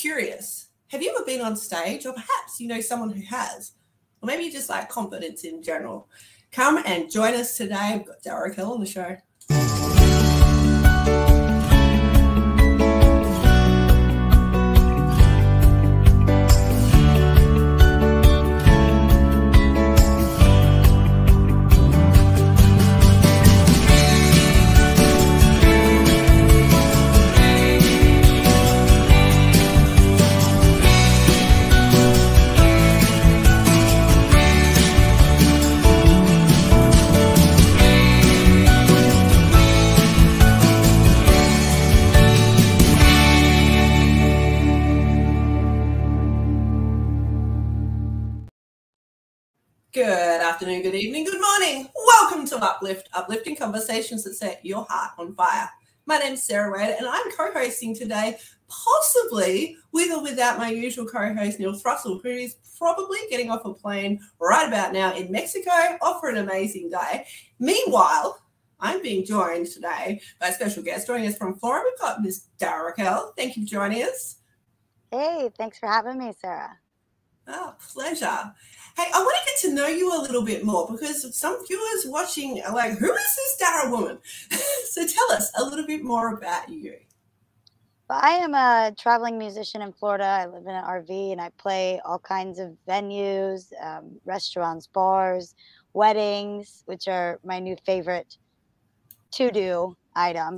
curious, have you ever been on stage, or perhaps you know someone who has, or maybe you just like confidence in general? Come and join us today. We've got Dara Raquel on the show. Afternoon, good evening, good morning. Welcome to Uplift, uplifting conversations that set your heart on fire. My name's Sarah Wade, and I'm co hosting today, possibly with or without my usual co host, Neil Thrussell, who is probably getting off a plane right about now in Mexico, off for an amazing day. Meanwhile, I'm being joined today by a special guest joining us from Florida. We've got Miss Dara Raquel. Thank you for joining us. Hey, thanks for having me, Sarah. Oh, pleasure. Hey, I want to get to know you a little bit more because some viewers watching are like, who is this Dara woman? so tell us a little bit more about you. I am a traveling musician in Florida. I live in an RV and I play all kinds of venues, um, restaurants, bars, weddings, which are my new favorite to do item.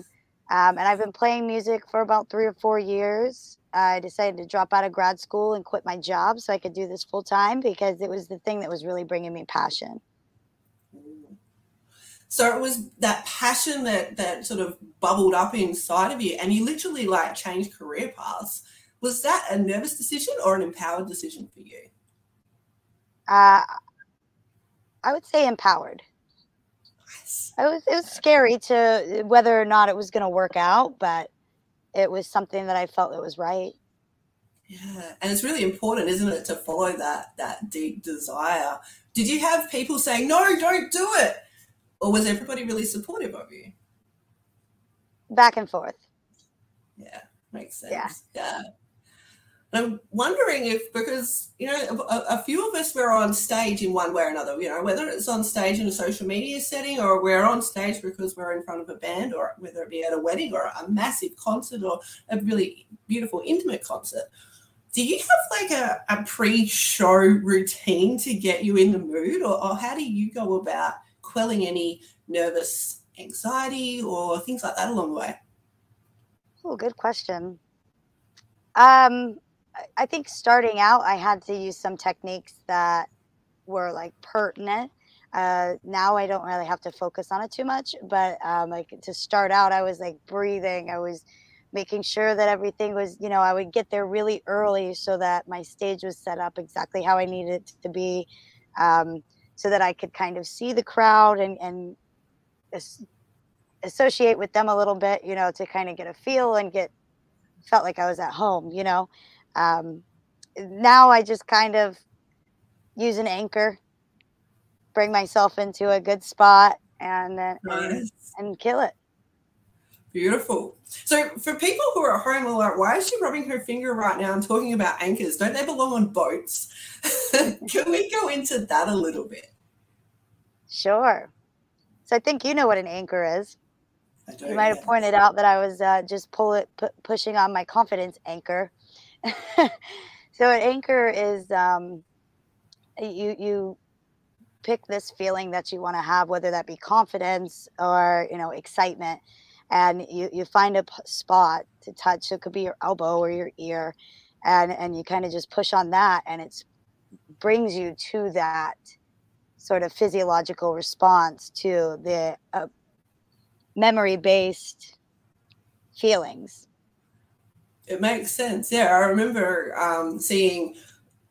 Um, and I've been playing music for about three or four years. I decided to drop out of grad school and quit my job so I could do this full time because it was the thing that was really bringing me passion. So it was that passion that that sort of bubbled up inside of you, and you literally like changed career paths. Was that a nervous decision or an empowered decision for you? Uh, I would say empowered. Nice. It was it was scary to whether or not it was going to work out, but it was something that I felt that was right. Yeah, and it's really important, isn't it, to follow that that deep desire. Did you have people saying, "No, don't do it," or was everybody really supportive of you? Back and forth. Yeah, makes sense. Yeah. yeah. I'm wondering if, because, you know, a, a, few of us were on stage in one way or another, you know, whether it's on stage in a social media setting or we're on stage because we're in front of a band or whether it be at a wedding or a massive concert or a really beautiful, intimate concert. Do you have like a, a pre show routine to get you in the mood or, or how do you go about quelling any nervous anxiety or things like that along the way? Oh, good question. Um, I think starting out, I had to use some techniques that were like pertinent. Uh, now I don't really have to focus on it too much, but um, like to start out, I was like breathing. I was making sure that everything was, you know, I would get there really early so that my stage was set up exactly how I needed it to be, um, so that I could kind of see the crowd and and as- associate with them a little bit, you know, to kind of get a feel and get felt like I was at home, you know um, now I just kind of use an anchor, bring myself into a good spot, and nice. and, and kill it. Beautiful. So for people who are at home, are like, why is she rubbing her finger right now and talking about anchors? Don't they belong on boats? Can we go into that a little bit? Sure. So I think you know what an anchor is. You might have pointed out that I was uh, just pull it, pu- pushing on my confidence anchor. so an anchor is um, you you pick this feeling that you want to have, whether that be confidence or you know excitement, and you you find a spot to touch. So it could be your elbow or your ear, and and you kind of just push on that, and it brings you to that sort of physiological response to the uh, memory based feelings it makes sense. Yeah, I remember um, seeing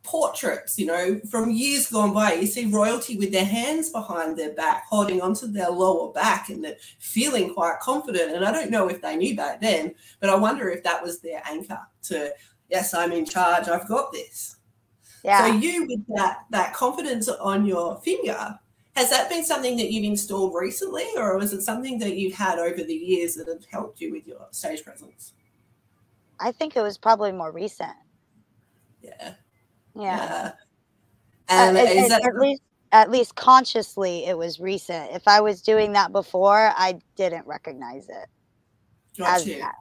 portraits, you know, from years gone by. You see royalty with their hands behind their back, holding onto their lower back and feeling quite confident. And I don't know if they knew back then, but I wonder if that was their anchor to, yes, I'm in charge. I've got this. Yeah. So you with that that confidence on your finger, has that been something that you've installed recently, or was it something that you've had over the years that have helped you with your stage presence? I think it was probably more recent. Yeah. Yeah. yeah. Uh, uh, that- at least at least consciously it was recent. If I was doing that before, I didn't recognize it. Got you. That.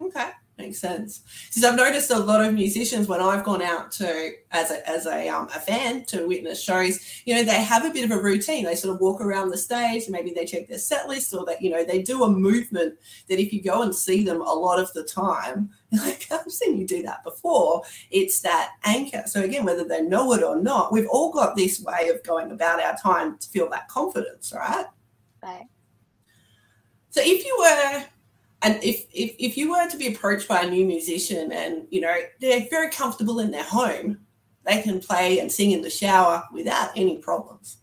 Okay. Makes sense. Because I've noticed a lot of musicians when I've gone out to as a as a um, a fan to witness shows, you know, they have a bit of a routine. They sort of walk around the stage, maybe they check their set list, or that you know they do a movement that if you go and see them a lot of the time, like I've seen you do that before. It's that anchor. So again, whether they know it or not, we've all got this way of going about our time to feel that confidence, right? Right. So if you were and if, if if you were to be approached by a new musician and you know they're very comfortable in their home they can play and sing in the shower without any problems.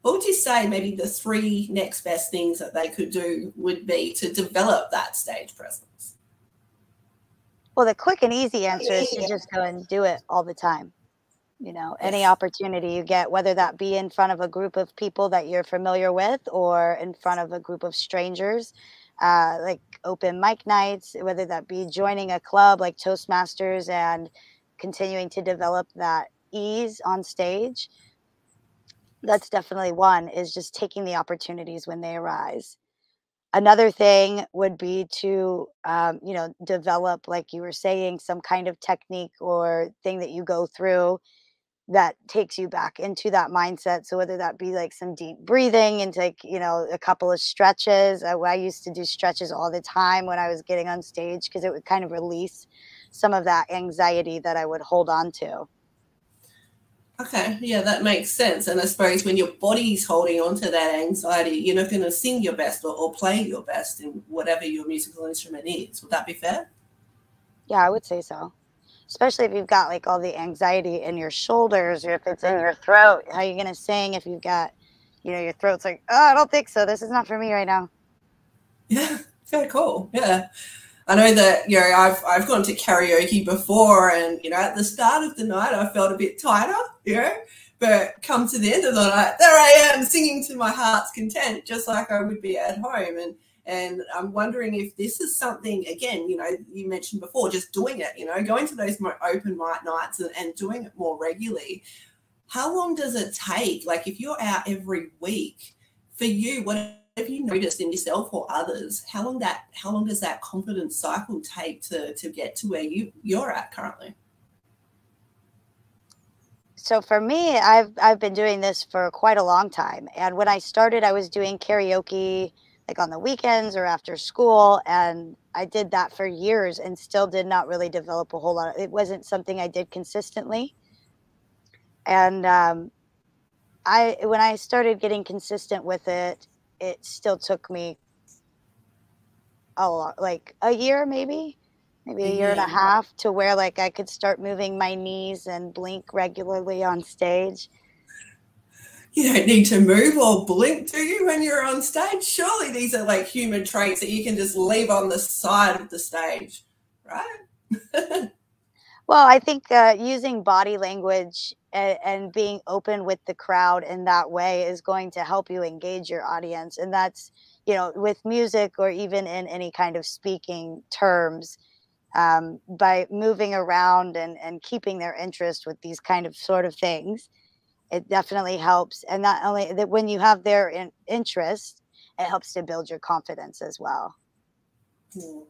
What would you say maybe the three next best things that they could do would be to develop that stage presence? Well the quick and easy answer is to just go and do it all the time. You know any opportunity you get whether that be in front of a group of people that you're familiar with or in front of a group of strangers uh, like open mic nights, whether that be joining a club like Toastmasters and continuing to develop that ease on stage. That's definitely one, is just taking the opportunities when they arise. Another thing would be to, um, you know, develop, like you were saying, some kind of technique or thing that you go through that takes you back into that mindset. So whether that be like some deep breathing and take, you know, a couple of stretches. I, I used to do stretches all the time when I was getting on stage because it would kind of release some of that anxiety that I would hold on to. Okay, yeah, that makes sense. And I suppose when your body's holding on to that anxiety, you're not going to sing your best or, or play your best in whatever your musical instrument is. Would that be fair? Yeah, I would say so especially if you've got like all the anxiety in your shoulders or if it's in your throat. How are you going to sing if you've got, you know, your throat's like, oh, I don't think so. This is not for me right now. Yeah, very cool. Yeah. I know that you know I've I've gone to karaoke before, and you know at the start of the night I felt a bit tighter, you know, but come to the end of the night, there I am singing to my heart's content, just like I would be at home. And and I'm wondering if this is something, again, you know, you mentioned before, just doing it, you know, going to those more open mic nights and, and doing it more regularly. How long does it take? Like, if you're out every week, for you, what have you noticed in yourself or others? How long that how long does that confidence cycle take to to get to where you you're at currently? so for me i've i've been doing this for quite a long time and when i started i was doing karaoke like on the weekends or after school. And I did that for years and still did not really develop a whole lot. It wasn't something I did consistently. And um, I, when I started getting consistent with it, it still took me a lot, like a year, maybe, maybe a year and a half to where like I could start moving my knees and blink regularly on stage you don't need to move or blink, do you, when you're on stage? Surely these are like human traits that you can just leave on the side of the stage, right? well, I think uh, using body language and, and, being open with the crowd in that way is going to help you engage your audience. And that's, you know, with music or even in any kind of speaking terms. Um, by moving around and, and keeping their interest with these kind of sort of things it definitely helps and not only that when you have their in, interest it helps to build your confidence as well hmm.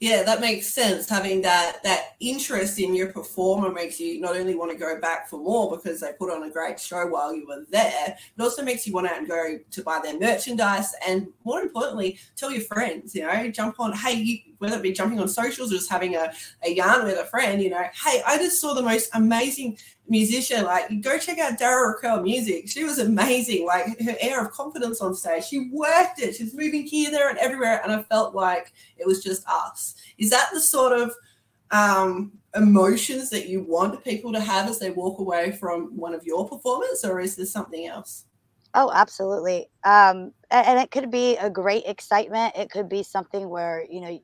yeah that makes sense having that that interest in your performer makes you not only want to go back for more because they put on a great show while you were there it also makes you want to go to buy their merchandise and more importantly tell your friends you know jump on hey you, whether it be jumping on socials or just having a, a yarn with a friend you know hey i just saw the most amazing musician. Like, go check out Dara Raquel music. She was amazing. Like, her air of confidence on stage. She worked it. She's moving here, there, and everywhere. And I felt like it was just us. Is that the sort of um, emotions that you want people to have as they walk away from one of your performances, or is there something else? Oh, absolutely. Um, and it could be a great excitement. It could be something where, you know,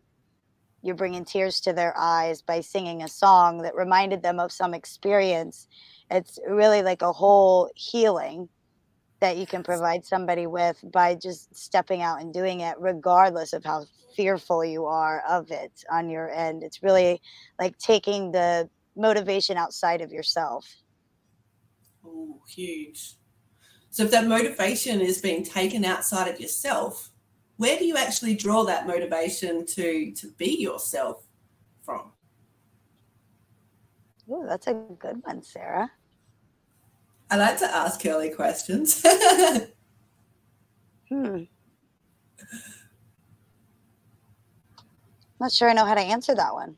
you're bringing tears to their eyes by singing a song that reminded them of some experience. It's really like a whole healing that you can provide somebody with by just stepping out and doing it, regardless of how fearful you are of it on your end. It's really like taking the motivation outside of yourself. Oh, huge. So if that motivation is being taken outside of yourself, where do you actually draw that motivation to to be yourself from? Oh, that's a good one, Sarah. I like to ask curly questions. hmm. Not sure I know how to answer that one.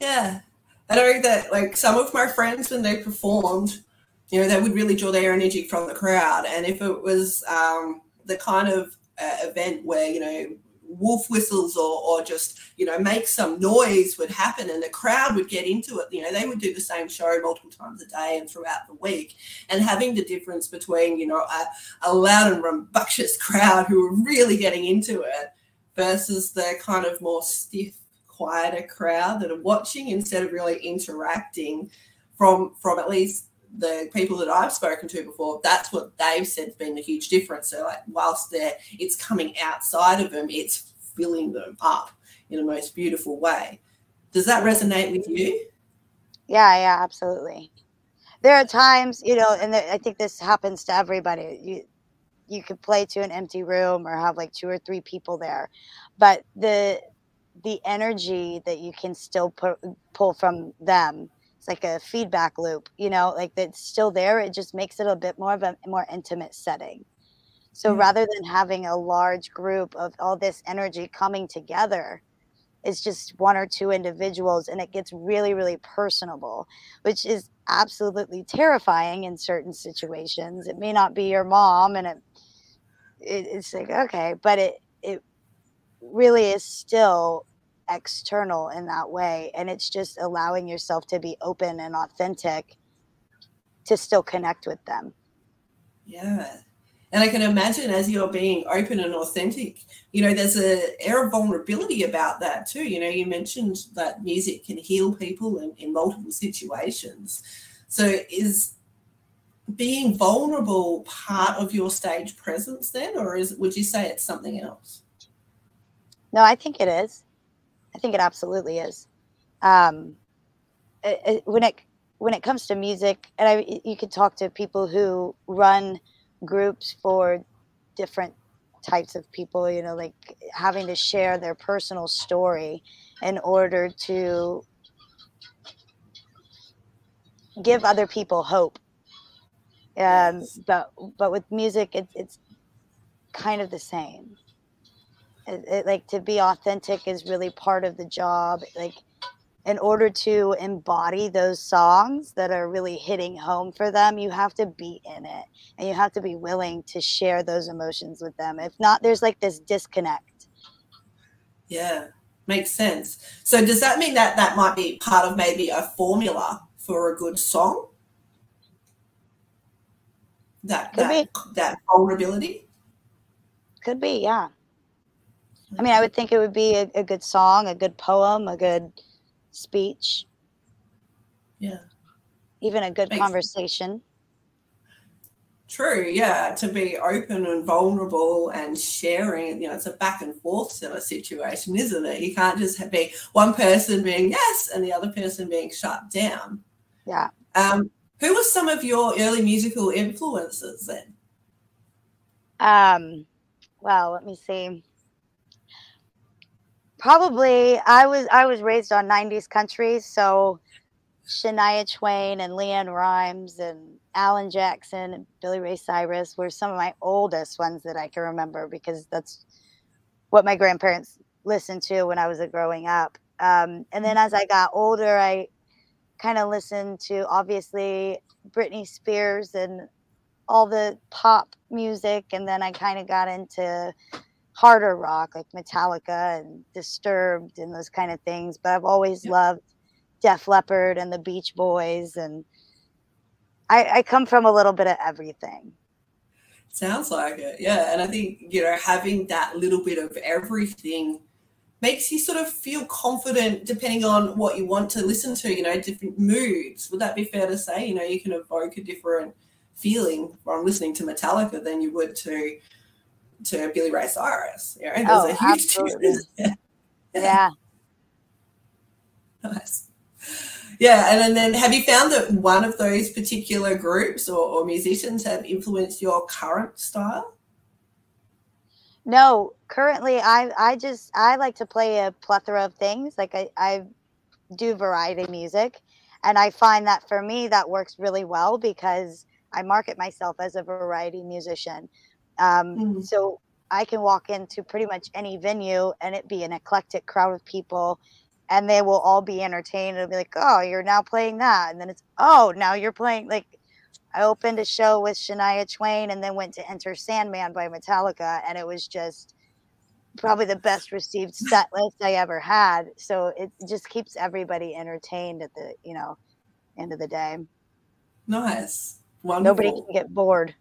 Yeah. I know that like some of my friends when they performed, you know, they would really draw their energy from the crowd. And if it was um, the kind of uh, event where, you know, wolf whistles or, or just you know make some noise would happen and the crowd would get into it. You know they would do the same show multiple times a day and throughout the week. And having the difference between you know a, a loud and rambunctious crowd who are really getting into it versus the kind of more stiff quieter crowd that are watching instead of really interacting from from at least the people that I've spoken to before, that's what they've said has been a huge difference. So, like, whilst they're, it's coming outside of them, it's filling them up in a most beautiful way. Does that resonate with you? Yeah, yeah, absolutely. There are times, you know, and I think this happens to everybody. You, you could play to an empty room or have like two or three people there, but the the energy that you can still put, pull from them it's like a feedback loop, you know, like it's still there. It just makes it a bit more of a more intimate setting. So mm-hmm. rather than having a large group of all this energy coming together, it's just one or two individuals and it gets really, really personable, which is absolutely terrifying in certain situations. It may not be your mom and it, it it's like, okay, but it, it really is still external in that way and it's just allowing yourself to be open and authentic to still connect with them. Yeah. And i can imagine as you're being open and authentic you know there's a air of vulnerability about that too. You know you mentioned that music can heal people in, in multiple situations. So is being vulnerable part of your stage presence then or is would you say it's something else? No i think it is I think it absolutely is. Um, it, it, when it when it comes to music, and I you could talk to people who run groups for different types of people. You know, like having to share their personal story in order to give other people hope. Um, but but with music, it, it's kind of the same it, it, like to be authentic is really part of the job like in order to embody those songs that are really hitting home for them you have to be in it and you have to be willing to share those emotions with them. If not there's like this disconnect. Yeah makes sense. So does that mean that that might be part of maybe a formula for a good song? That Could that, be. that vulnerability? Could be, yeah. I mean, I would think it would be a, a good song, a good poem, a good speech. Yeah. Even a good Makes conversation. True, yeah, to be open and vulnerable and sharing, you know, it's a back and forth sort of situation, isn't it? You can't just be one person being yes and the other person being shut down. Yeah. Um, who were some of your early musical influences then? Um, well, let me see probably I was I was raised on 90s country, so Shania Twain and LeAnn Rimes and Alan Jackson and Billy Ray Cyrus were some of my oldest ones that I can remember because that's what my grandparents listened to when I was growing up. Um, and then as I got older, I kind of listened to obviously Britney Spears and all the pop music, and then I kind of got into harder rock like Metallica and Disturbed and those kind of things. But I've always loved Def Leppard and the Beach Boys, and I, I come from a little bit of everything. Sounds like it, yeah. And I think you know having that little bit of everything makes you sort of feel confident depending on what you want to listen to. You know, different moods. Would that be fair to say? You know, you can evoke a different feeling from listening to Metallica than you would to to Billy Ray Cyrus. Know, there's oh, a huge difference. yeah. yeah. Nice. Yeah, and, and then have you found that one of those particular groups or, or musicians have influenced your current style? No, currently I I just I like to play a plethora of things. Like I, I do variety music and I find that for me that works really well because I market myself as a variety musician. Um, mm-hmm. So I can walk into pretty much any venue and it be an eclectic crowd of people and they will all be entertained. It'll be like, oh, you're now playing that. And then it's, oh, now you're playing. Like, I opened a show with Shania Twain and then went to Enter Sandman by Metallica. And it was just probably the best received set list I ever had. So it just keeps everybody entertained at the, you know, end of the day. Nice. Wonderful. Nobody can get bored.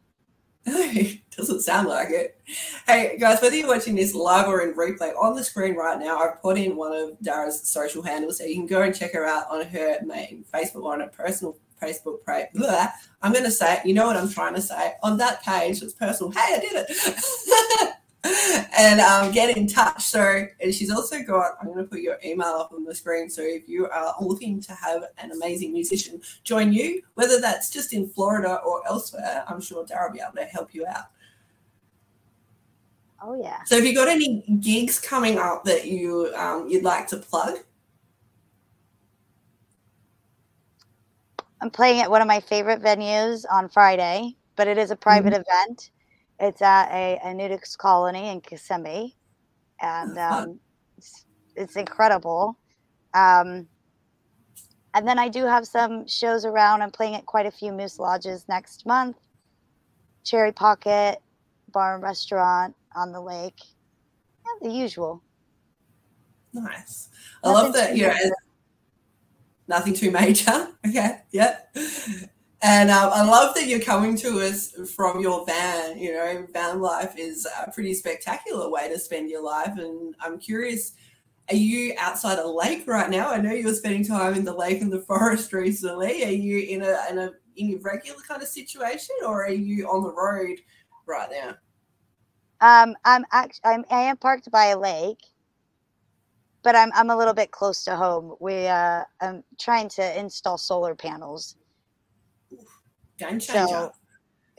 Doesn't sound like it. Hey guys, whether you're watching this live or in replay on the screen right now, I've put in one of Dara's social handles so you can go and check her out on her main Facebook or on her personal Facebook page. I'm going to say it. You know what I'm trying to say on that page. It's personal. Hey, I did it. and um, get in touch. So, and she's also got, I'm going to put your email up on the screen. So, if you are looking to have an amazing musician join you, whether that's just in Florida or elsewhere, I'm sure Dara will be able to help you out. Oh yeah. So, have you got any gigs coming up that you um, you'd like to plug? I'm playing at one of my favorite venues on Friday, but it is a private mm-hmm. event. It's at a, a nudist colony in Kissimmee, and um, it's, it's, incredible. Um, and then I do have some shows around. I'm playing at quite a few Moose Lodges next month. Cherry Pocket Bar and Restaurant on the lake. Yeah, the usual. Nice. I Nothing love that. Yeah. Nothing too major. Okay. Yeah. And um, I love that you're coming to us from your van. You know, van life is a pretty spectacular way to spend your life. And I'm curious, are you outside a lake right now? I know you were spending time in the lake and the forest recently. Are you in a in a in a regular kind of situation, or are you on the road right now? Um, I'm actually I'm I am parked by a lake, but I'm I'm a little bit close to home. We uh, I'm trying to install solar panels So,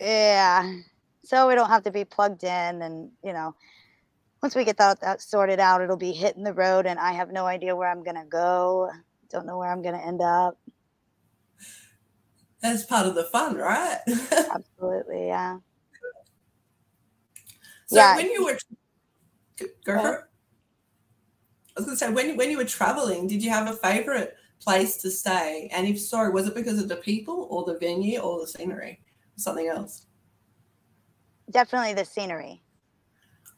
yeah. So we don't have to be plugged in and, you know, once we get that, that sorted out, it'll be hitting the road and I have no idea where I'm going to go. Don't know where I'm going to end up. That's part of the fun, right? Absolutely, yeah. So yeah. when you were go it. I was going to say when when you were traveling, did you have a favorite place to stay? And if so, was it because of the people or the venue or the scenery or something else? Definitely the scenery.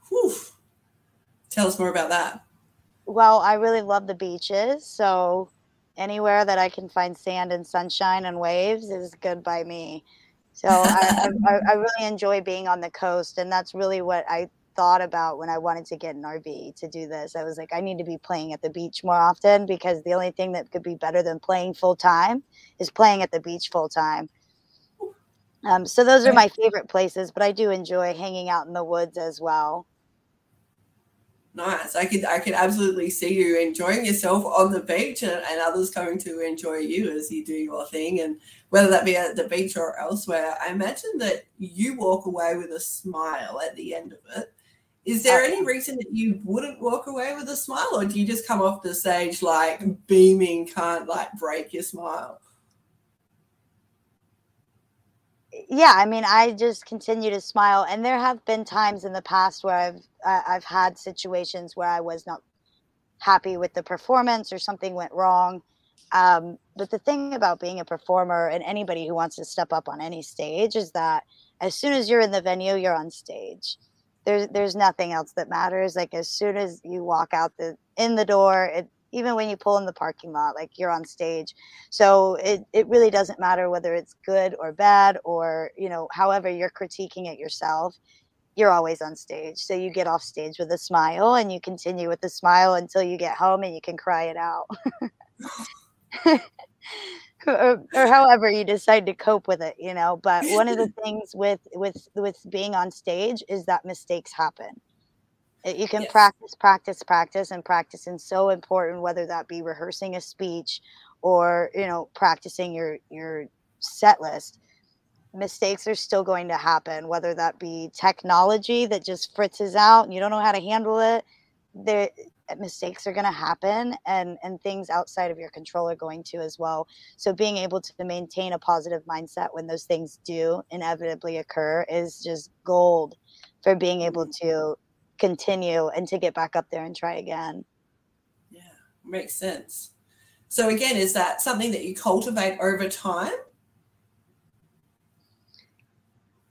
Whew. Tell us more about that. Well, I really love the beaches. So anywhere that I can find sand and sunshine and waves is good by me. So I, I, I, really enjoy being on the coast, and that's really what I thought about when I wanted to get an RV to do this. I was like, I need to be playing at the beach more often because the only thing that could be better than playing full time is playing at the beach full time. Um, so those are my favorite places, but I do enjoy hanging out in the woods as well. Nice. I could I could absolutely see you enjoying yourself on the beach and, and others coming to enjoy you as you do your thing and whether that be at the beach or elsewhere. I imagine that you walk away with a smile at the end of it is there any reason that you wouldn't walk away with a smile, or do you just come off the stage like beaming, can't like break your smile? Yeah, I mean, I just continue to smile, and there have been times in the past where I've I've had situations where I was not happy with the performance or something went wrong. Um, but the thing about being a performer and anybody who wants to step up on any stage is that as soon as you're in the venue, you're on stage there's there's nothing else that matters. Like as soon as you walk out the in the door it even when you pull in the parking lot like you're on stage. So it, it really doesn't matter whether it's good or bad or you know however you're critiquing it yourself you're always on stage. So you get off stage with a smile and you continue with the smile until you get home and you can cry it out or, or however you decide to cope with it, you know. But one of the things with with with being on stage is that mistakes happen. You can yes. practice, practice, practice, and practice is so important, whether that be rehearsing a speech or you know practicing your your set list mistakes are still going to happen whether that be technology that just fritzes out and you don't know how to handle it there mistakes are going to happen and and things outside of your control are going to as well. So being able to maintain a positive mindset when those things do inevitably occur is just gold for being able mm-hmm. to continue and to get back up there and try again. Yeah makes sense. So again is that something that you cultivate over time?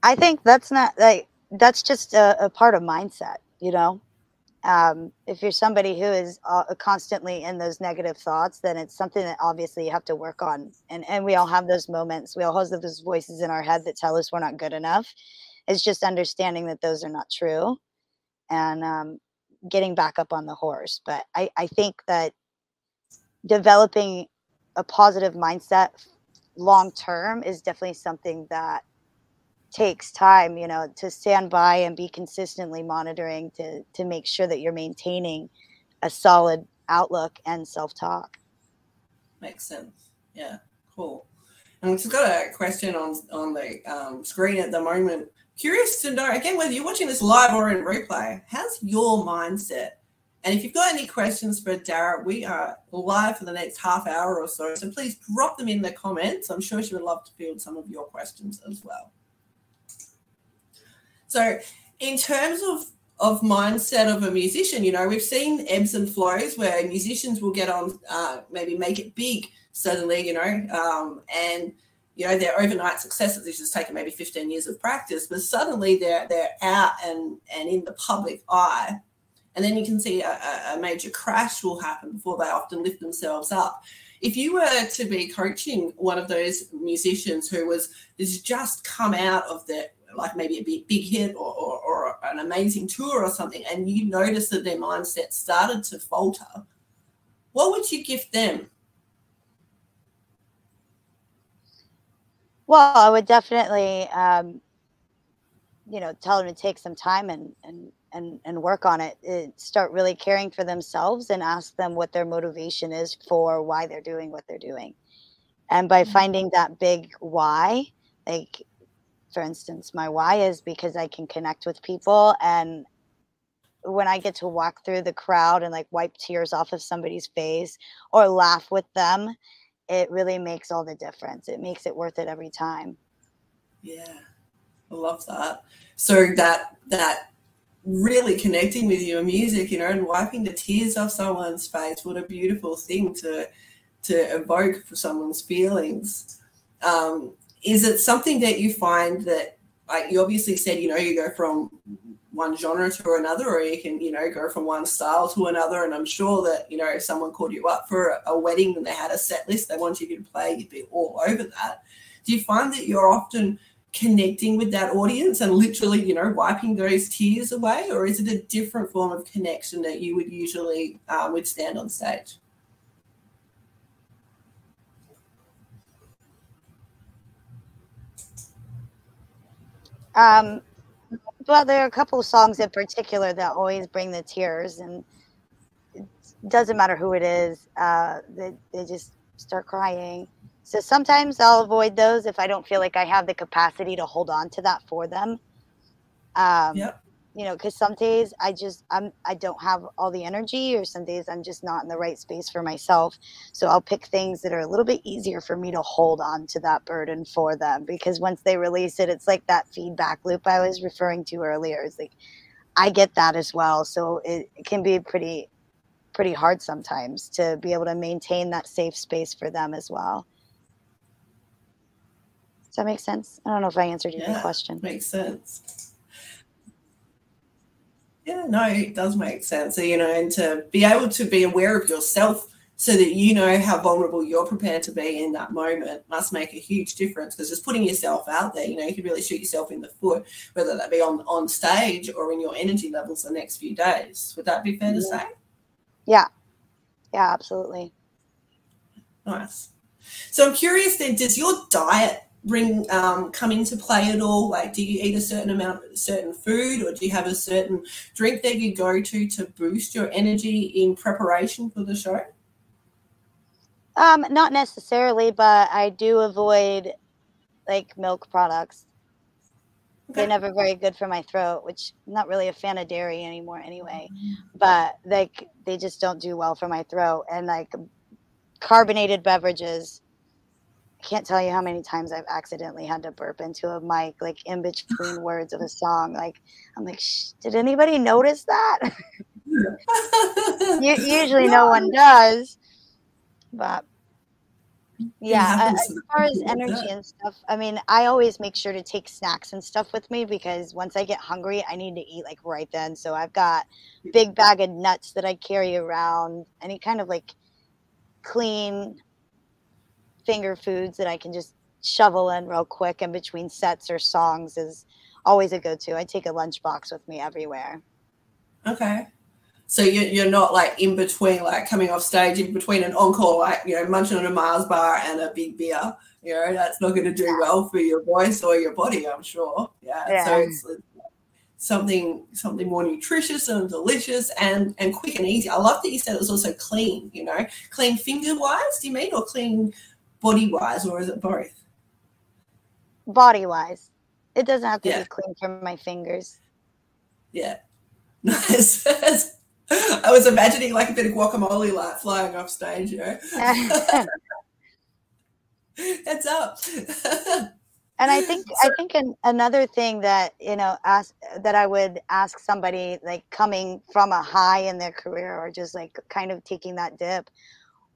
I think that's not like that's just a, a part of mindset you know um, if you're somebody who is uh, constantly in those negative thoughts, then it's something that obviously you have to work on. And and we all have those moments. We all have those voices in our head that tell us we're not good enough. It's just understanding that those are not true, and um, getting back up on the horse. But I I think that developing a positive mindset long term is definitely something that takes time, you know, to stand by and be consistently monitoring to to make sure that you're maintaining a solid outlook and self-talk. Makes sense. Yeah, cool. And we've just got a question on on the um, screen at the moment. Curious to know again whether you're watching this live or in replay. How's your mindset? And if you've got any questions for Dara, we are live for the next half hour or so. So please drop them in the comments. I'm sure she would love to field some of your questions as well. So, in terms of of mindset of a musician, you know, we've seen ebbs and flows where musicians will get on, uh, maybe make it big suddenly, you know, um, and you know their overnight successes. This has taken maybe 15 years of practice, but suddenly they're they're out and and in the public eye, and then you can see a, a major crash will happen before they often lift themselves up. If you were to be coaching one of those musicians who was has just come out of the like maybe a big, big hit or, or, or an amazing tour or something, and you notice that their mindset started to falter, what would you give them? Well, I would definitely, um, you know, tell them to take some time and and and and work on it. it. Start really caring for themselves and ask them what their motivation is for why they're doing what they're doing. And by mm-hmm. finding that big why, like for instance, my why is because I can connect with people and when I get to walk through the crowd and like wipe tears off of somebody's face or laugh with them, it really makes all the difference. It makes it worth it every time. Yeah. I love that. So that that really connecting with your music, you know, and wiping the tears off someone's face, what a beautiful thing to to evoke for someone's feelings. Um, is it something that you find that like you obviously said you know you go from one genre to another or you can you know go from one style to another and i'm sure that you know if someone called you up for a wedding and they had a set list they wanted you to play you'd be all over that. Do you find that you're often connecting with that audience and literally you know wiping those tears away or is it a different form of connection that you would usually uh, withstand on stage Um, well, there are a couple songs in particular that always bring the tears, and it doesn't matter who it is. Uh, they, they just start crying. So sometimes I'll avoid those if I don't feel like I have the capacity to hold on to that for them. Um, yep you know because some days i just i'm i don't have all the energy or some days i'm just not in the right space for myself. So i'll pick things that are a little bit easier for me to hold on to that burden for them because once they release it it's like that feedback loop i was referring to earlier. It's like i get that as well. So it, it can be pretty pretty hard sometimes to be able to maintain that safe space for them as well. Does that make sense? I don't know if i answered your yeah, question. makes sense yeah, no, it does make sense. You know, and to be able to be aware of yourself so that you know how vulnerable you're prepared to be in that moment must make a huge difference because just putting yourself out there, you know, you can really shoot yourself in the foot, whether that be on on stage or in your energy levels the next few days. Would that be fair to say? Yeah. Yeah, absolutely. Nice. So I'm curious then, does your diet bring um, come into play at all? Like, do you eat a certain amount of certain food, or do you have a certain drink that you go to to boost your energy in preparation for the show? Um, not necessarily, but I do avoid like milk products. Okay. They're never very good for my throat, which I'm not really a fan of dairy anymore anyway. Mm-hmm. But like they just don't do well for my throat. And like carbonated beverages, can't tell you how many times I've accidentally had to burp into a mic, like in between words of a song. Like I'm like, did anybody notice that? Usually no one does, but yeah as far as energy and stuff i mean i always make sure to take snacks and stuff with me because once i get hungry i need to eat like right then so i've got big bag of nuts that i carry around any kind of like clean finger foods that i can just shovel in real quick in between sets or songs is always a go-to i take a lunchbox with me everywhere okay so you're, you're not like in between, like coming off stage in between an encore, like, you know, munching on a Mars bar and a big beer. You know, that's not going to do well for your voice or your body, I'm sure. Yeah. yeah. So it's, it's something something more nutritious and delicious and and quick and easy. I love that you said it was also clean, you know, clean finger wise, do you mean, or clean body wise, or is it both? Body wise. It doesn't have to yeah. be clean from my fingers. Yeah. Nice. I was imagining like a bit of guacamole like flying off stage, you know. Heads up. and I think I think an, another thing that you know ask that I would ask somebody like coming from a high in their career or just like kind of taking that dip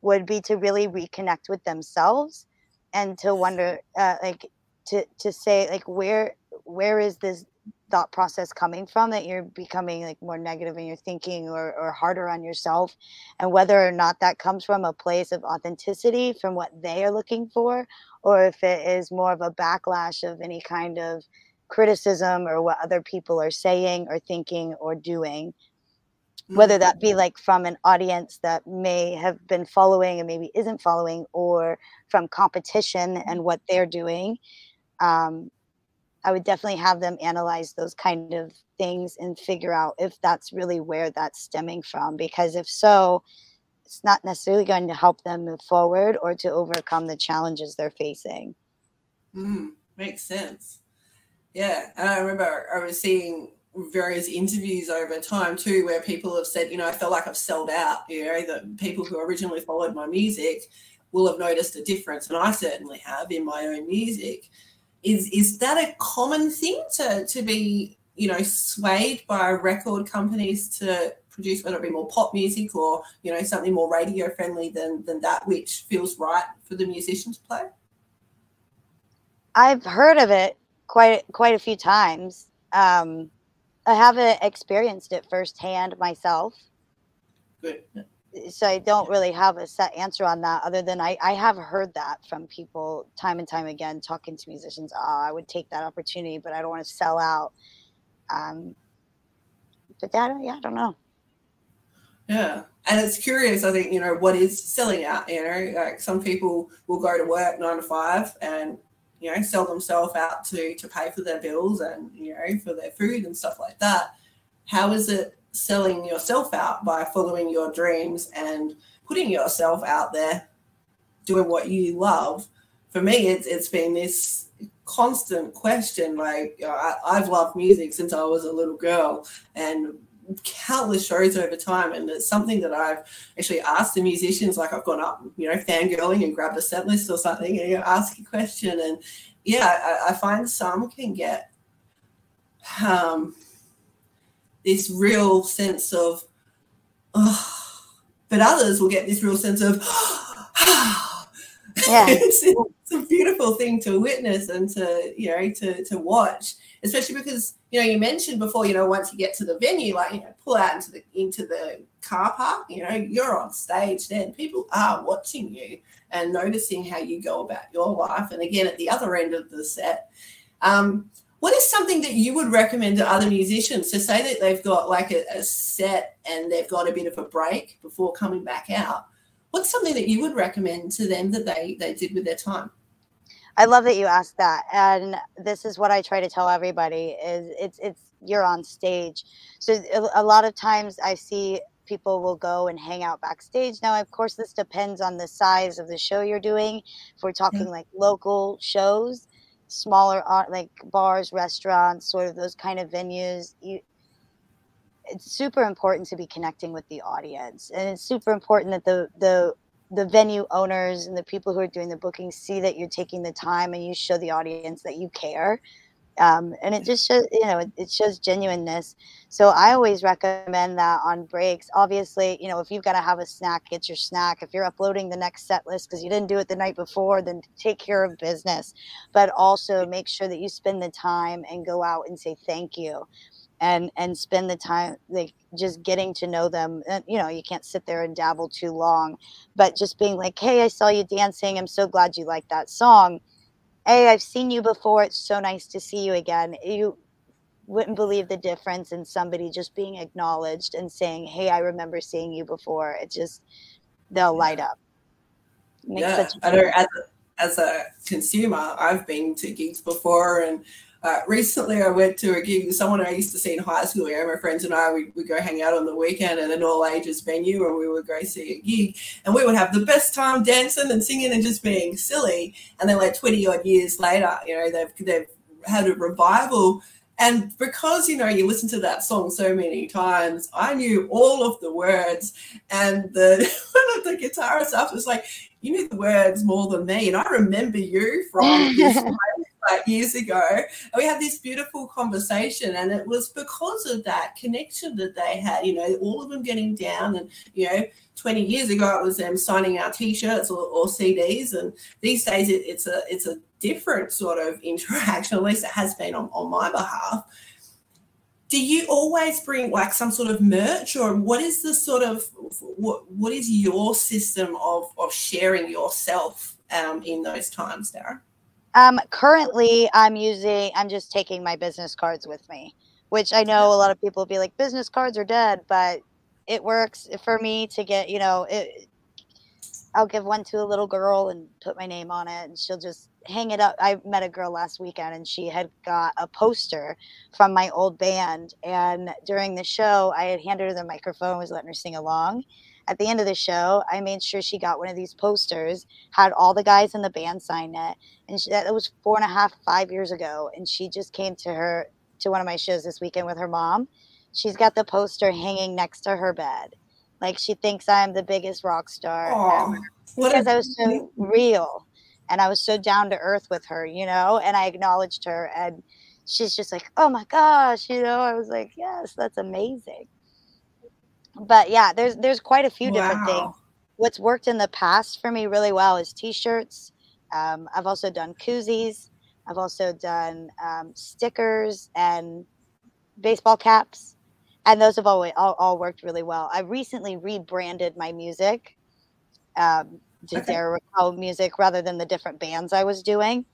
would be to really reconnect with themselves and to wonder uh, like to to say like where where is this thought process coming from that you're becoming like more negative in your thinking or, or harder on yourself and whether or not that comes from a place of authenticity from what they are looking for or if it is more of a backlash of any kind of criticism or what other people are saying or thinking or doing whether that be mm-hmm. like from an audience that may have been following and maybe isn't following or from competition and what they're doing um, I would definitely have them analyze those kind of things and figure out if that's really where that's stemming from. Because if so, it's not necessarily going to help them move forward or to overcome the challenges they're facing. Mm, makes sense. Yeah. And I remember I was seeing various interviews over time too where people have said, you know, I feel like I've sold out, you know, that people who originally followed my music will have noticed a difference. And I certainly have in my own music is is that a common thing to to be you know swayed by record companies to produce whether it be more pop music or you know something more radio friendly than than that which feels right for the musician to play i've heard of it quite quite a few times um i haven't experienced it firsthand myself good so I don't really have a set answer on that other than I, I have heard that from people time and time again talking to musicians. Oh, I would take that opportunity, but I don't want to sell out. Um, but that, yeah, I don't know. Yeah. And it's curious, I think, you know, what is selling out? You know, like some people will go to work nine to five and, you know, sell themselves out to to pay for their bills and, you know, for their food and stuff like that. How is it selling yourself out by following your dreams and putting yourself out there doing what you love for me it's, it's been this constant question like you know, I, i've loved music since i was a little girl and countless shows over time and it's something that i've actually asked the musicians like i've gone up you know fangirling and grabbed a set list or something and you know, ask a question and yeah I, I find some can get um this real sense of, oh, but others will get this real sense of, yeah. it's, a beautiful thing to witness and to, you know, to, to watch, especially because, you know, you mentioned before, you know, once you get to the venue, like, you know, pull out into the, into the car park, you know, you're on stage then. People are watching you and noticing how you go about your life. And again, at the other end of the set, um, what is something that you would recommend to other musicians to say that they've got like a, a, set and they've got a bit of a break before coming back out? what's something that you would recommend to them that they they did with their time? I love that you asked that, and this is what I try to tell everybody: is it's it's you're on stage, so a lot of times I see people will go and hang out backstage. Now, of course, this depends on the size of the show you're doing. If we're mm. talking like local shows, smaller uh, like bars, restaurants, sort of those kind of venues, you it's super important to be connecting with the audience and it's super important that the the the venue owners and the people who are doing the booking see that you're taking the time and you show the audience that you care. Um, and it just shows you know it, it, shows genuineness. So i always recommend that on breaks. Obviously you know if you've got to have a snack get your snack. If you're uploading the next set list because you didn't do it the night before then take care of business. But also make sure that you spend the time and go out and say thank you and and spend the time like just getting to know them and, you know you can't sit there and dabble too long but just being like hey i saw you dancing i'm so glad you like that song. Hey i've seen you before it's so nice to see you again. You wouldn't believe the difference in somebody just being acknowledged and saying hey i remember seeing you before. It just they'll light up. Yeah, as a, as a consumer i've been to gigs before and uh, recently, I went to a gig with someone I used to see in high school. Yeah, my friends and I, we would go hang out on the weekend at an all ages venue and we would go see a gig. And we would have the best time dancing and singing and just being silly. And then, like 20 odd years later, you know, they've, they've had a revival. And because, you know, you listen to that song so many times, I knew all of the words. And the one of the guitarist after was like, you knew the words more than me. And I remember you from this like years ago. We had this beautiful conversation, and it was because of that connection that they had. You know, all of them getting down, and you know, 20 years ago it was them signing our t-shirts or, or CDs, and these days it, it's a it's a different sort of interaction. At least it has been on, on my behalf. Do you always bring like some sort of merch, or what is the sort of what what is your system of of sharing yourself um, in those times, Dara? Um, currently, I'm using, I'm just taking my business cards with me, which I know a lot of people will be like, business cards are dead, but it works for me to get, you know, it, I'll give one to a little girl and put my name on it, and she'll just hang it up. I met a girl last weekend, and she had got a poster from my old band. And during the show, I had handed her the microphone, was letting her sing along at the end of the show, I made sure she got one of these posters, had all the guys in the band sign it, and she, that was four and a half, five years ago. And she just came to her to one of my shows this weekend with her mom. She's got the poster hanging next to her bed, like she thinks I'm the biggest rock star Aww, ever. Because I was so real, and I was so down to earth with her, you know, and I acknowledged her, and she's just like, "Oh my gosh," you know. I was like, "Yes, that's amazing." But yeah, there's there's quite a few different things. What's worked in the past for me really well is t-shirts. Um, I've also done koozies. I've also done um, stickers and baseball caps, and those have always all, all worked really well. I recently rebranded my music um, to okay. Dara Raquel music rather than the different bands I was doing.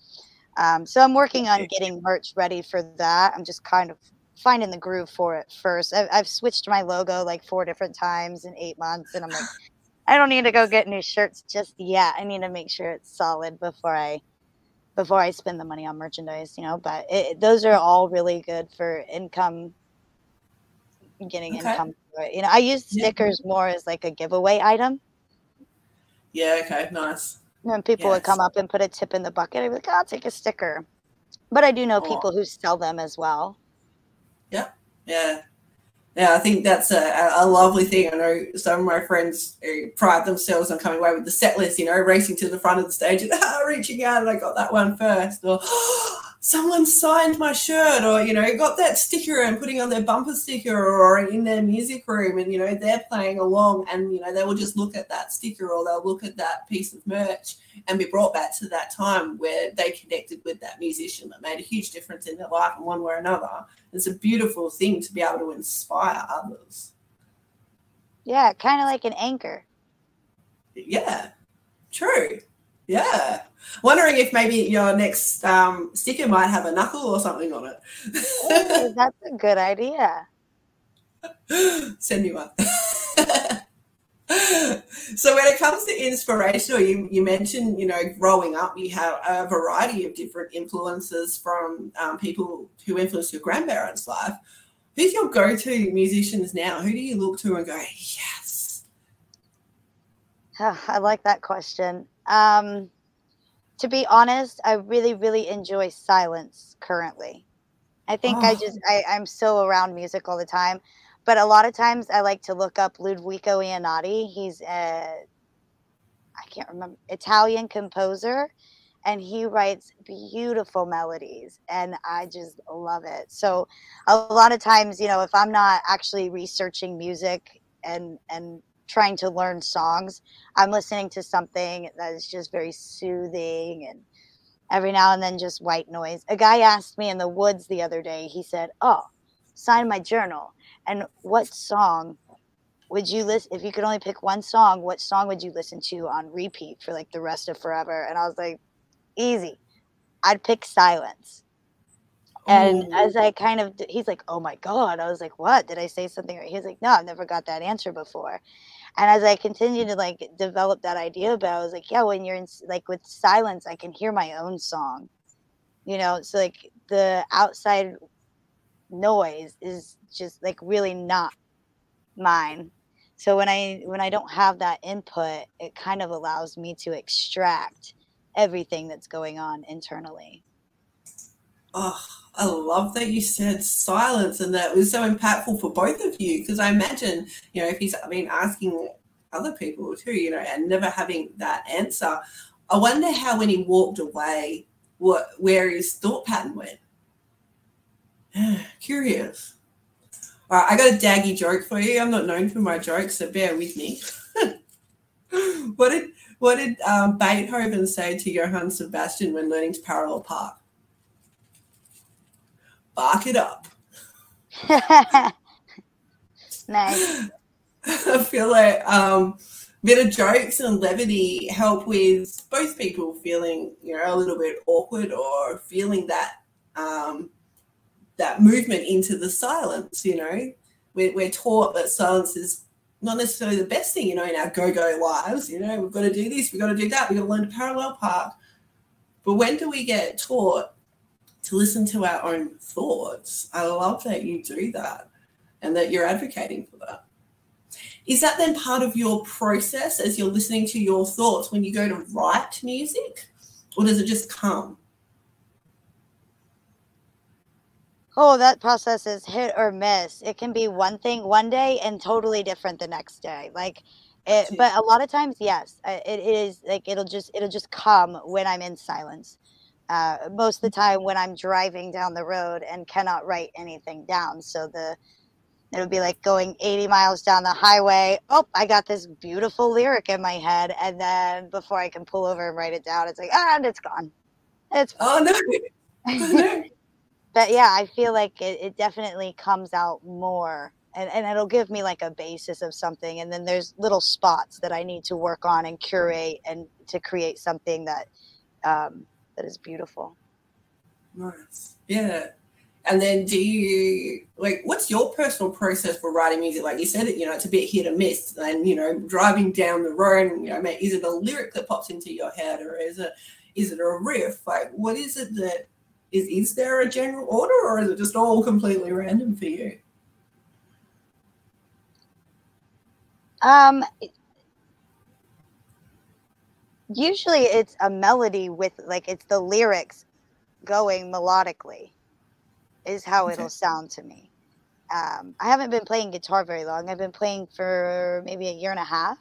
Um, so I'm working on getting merch ready for that. I'm just kind of finding the groove for it first. I've, I've switched my logo like four different times in eight months, and I'm like, I don't need to go get new shirts just yet. I need to make sure it's solid before I before I spend the money on merchandise, you know. But it, those are all really good for income, getting okay. income. You know, I use stickers yeah. more as like a giveaway item. Yeah. Okay. Nice. When people yes. would come up and put a tip in the bucket, I'd be like, oh, I'll take a sticker. But I do know people who sell them as well. Yeah, yeah, yeah. I think that's a, a lovely thing. I know some of my friends pride themselves on coming away with the set list. You know, racing to the front of the stage and ah, reaching out, and I got that one first. Or someone signed my shirt or you know got that sticker and putting on their bumper sticker or in their music room and you know they're playing along and you know they will just look at that sticker or they'll look at that piece of merch and be brought back to that time where they connected with that musician that made a huge difference in their life in one way or another it's a beautiful thing to be able to inspire others yeah kind of like an anchor yeah true yeah. Wondering if maybe your next um, sticker might have a knuckle or something on it. Ooh, that's a good idea. Send me one. so when it comes to inspirational, you, you mentioned, you know, growing up, you have a variety of different influences from um, people who influenced your grandparents' life. Who's your go-to musicians now? Who do you look to and go, yes? Oh, I like that question. Um, to be honest, I really, really enjoy silence currently. I think oh. I just I, I'm so around music all the time. But a lot of times I like to look up Ludovico Einaudi. He's a I can't remember Italian composer and he writes beautiful melodies and I just love it. So a lot of times, you know, if I'm not actually researching music and and trying to learn songs, I'm listening to something that is just very soothing and every now and then just white noise. A guy asked me in the woods the other day, he said, Oh, sign my journal. And what song would you listen if you could only pick one song, what song would you listen to on repeat for like the rest of forever? And I was like, easy. I'd pick silence. And as I kind of, he's like, oh my God. I was like, what? Did I say something? He's like, no, I've never got that answer before. And as I continued to like develop that idea about, I was like, yeah, when you're in like with silence, I can hear my own song, you know? So like the outside noise is just like really not mine. So when I when I don't have that input, it kind of allows me to extract everything that's going on internally. Oh, I love that you said silence and that was so impactful for both of you because I imagine, you know, if he's been asking other people too, you know, and never having that answer, I wonder how when he walked away, what where his thought pattern went. Curious. All right, I got a daggy joke for you. I'm not known for my jokes, so bear with me. what did what did um, Beethoven say to Johann Sebastian when learning to parallel park? Bark it up. nice. I feel like um, a bit of jokes and levity help with both people feeling, you know, a little bit awkward or feeling that um, that movement into the silence. You know, we're, we're taught that silence is not necessarily the best thing, you know, in our go-go lives. You know, we've got to do this, we've got to do that, we've got to learn to parallel park. But when do we get taught to listen to our own thoughts? I love that you do that and that you're advocating for that. Is that then part of your process as you're listening to your thoughts when you go to write music? Or does it just come? Oh, that process is hit or miss. It can be one thing one day and totally different the next day. Like it, but a lot of times, yes, it is like it'll just it'll just come when I'm in silence. Uh, most of the time when I'm driving down the road and cannot write anything down. So the it'll be like going 80 miles down the highway. Oh, I got this beautiful lyric in my head, and then before I can pull over and write it down, it's like ah, and it's gone. It's oh no. But yeah, I feel like it, it definitely comes out more and, and it'll give me like a basis of something. And then there's little spots that I need to work on and curate and to create something that, um, that is beautiful. Nice. Yeah. And then do you like what's your personal process for writing music? Like you said, it, you know, it's a bit hit or miss. And you know, driving down the road, you know, is it a lyric that pops into your head, or is it is it a riff? Like, what is it that is is there a general order or is it just all completely random for you? Um usually it's a melody with like it's the lyrics going melodically is how it'll sound to me. Um, I haven't been playing guitar very long. I've been playing for maybe a year and a half.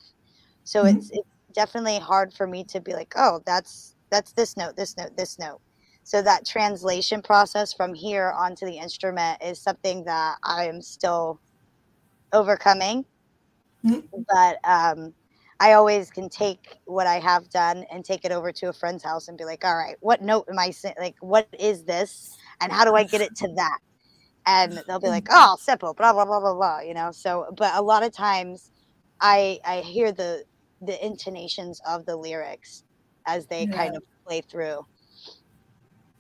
So mm-hmm. it's it's definitely hard for me to be like, oh, that's that's this note, this note, this note. So that translation process from here onto the instrument is something that I am still overcoming. Mm-hmm. But um, I always can take what I have done and take it over to a friend's house and be like, all right, what note am I like? What is this? And how do I get it to that? And they'll be like, oh, simple, blah, blah, blah, blah, blah, you know? So, but a lot of times I, I hear the, the intonations of the lyrics as they yeah. kind of play through.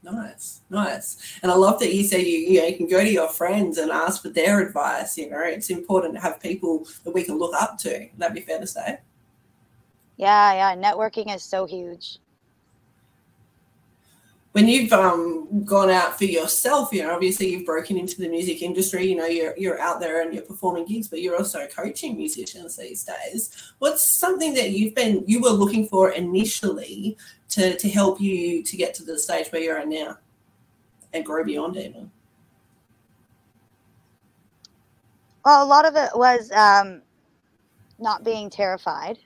Nice, nice. And I love that you say you, you, know, you can go to your friends and ask for their advice. You know, it's important to have people that we can look up to. That'd be fair to say. Yeah, yeah. Networking is so huge when you've um, gone out for yourself, you know, obviously you've broken into the music industry. You know, you're you're out there and you're performing gigs, but you're also coaching musicians these days. What's something that you've been you were looking for initially to to help you to get to the stage where you're now, and grow beyond even? Well, a lot of it was um, not being terrified.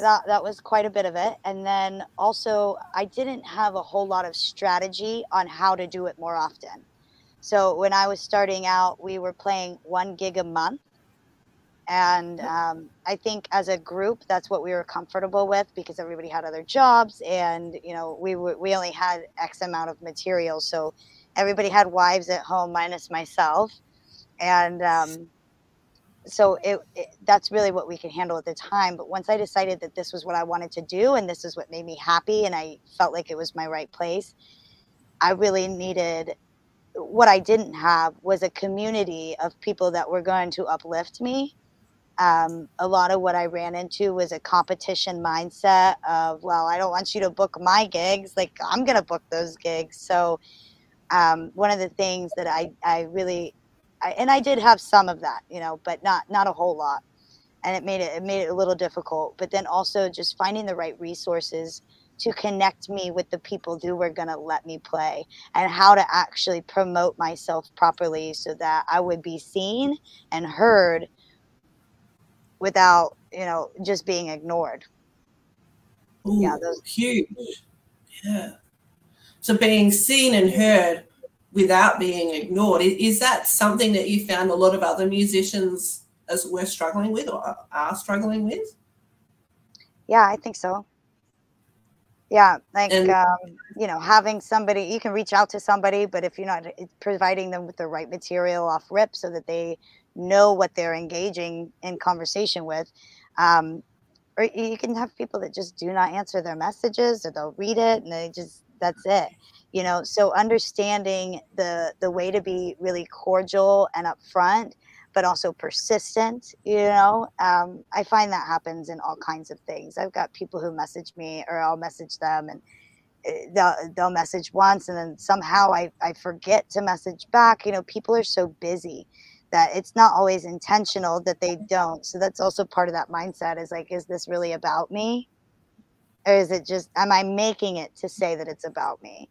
That that was quite a bit of it. And then also i didn't have a whole lot of strategy on how to do it more often. So when i was starting out we were playing one gig a month and um, i think as a group that's what we were comfortable with because everybody had other jobs and you know we we only had x amount of material so everybody had wives at home minus myself. And um, so it, it, that's really what we could handle at the time. But once i decided that this was what i wanted to do and this is what made me happy and i felt like it was my right place i really needed what i didn't have was a community of people that were going to uplift me um, a lot of what i ran into was a competition mindset of well i don't want you to book my gigs. Like i'm going to book those gigs. So um, one of the things that I, I really I, and I did have some of that, you know, but not not a whole lot, and it made it it made it a little difficult. But then also just finding the right resources to connect me with the people who were going to let me play and how to actually promote myself properly so that I would be seen and heard without you know just being ignored. Ooh, yeah, those huge. Yeah. So being seen and heard without being ignored. Is that something that you found a lot of other musicians as were struggling with or are struggling with? Yeah, I think so. Yeah, like and, um, you know, having somebody you can reach out to somebody, but if you're not providing them with the right material off rip so that they know what they're engaging in conversation with, um, or you can have people that just do not answer their messages or they'll read it and they just that's it you know? So understanding the the way to be really cordial and upfront but also persistent you know? Um, i find that happens in all kinds of things. I've got people who message me or i'll message them and eh, they'll, they'll message once and then somehow I, I forget to message back you know? People are so busy that it's not always intentional that they don't so that's also part of that mindset is like is this really about me or is it just am i making it to say that it's about me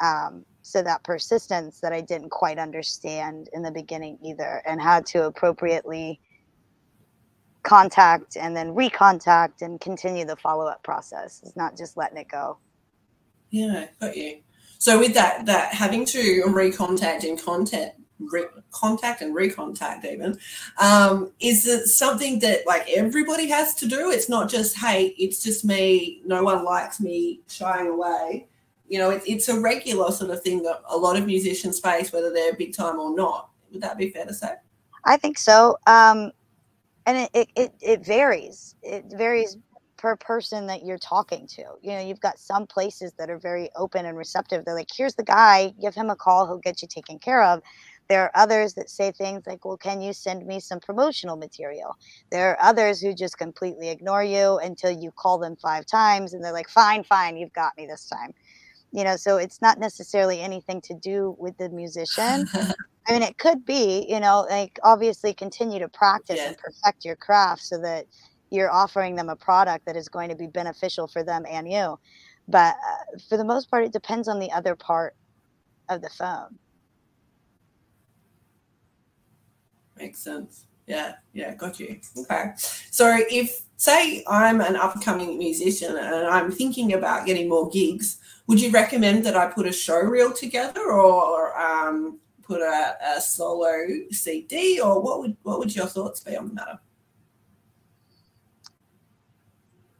um, so that persistence that I didn't quite understand in the beginning either, and how to appropriately contact and then recontact and continue the follow up process. It's not just letting it go. Yeah, got you. So with that, that having to recontact and contact, re- contact and recontact even, um, is it something that like everybody has to do? It's not just hey, it's just me. No one likes me shying away you know, it, it's a regular sort of thing that a lot of musicians face, whether they're big time or not. Would that be fair to say? I think so. Um, and it, it, it varies. It varies per person that you're talking to. You know, you've got some places that are very open and receptive. They're like, here's the guy, give him a call, he'll get you taken care of. There are others that say things like, well, can you send me some promotional material? There are others who just completely ignore you until you call them five times and they're like, fine, fine, you've got me this time you know so it's not necessarily anything to do with the musician i mean it could be you know like obviously continue to practice yeah. and perfect your craft so that you're offering them a product that is going to be beneficial for them and you but uh, for the most part it depends on the other part of the phone makes sense. Yeah yeah got you. Okay. So if say i'm an up and coming musician and i'm thinking about getting more gigs would you recommend that I put a show reel together or um, put a, a, solo CD, or what would what would your thoughts be on the matter?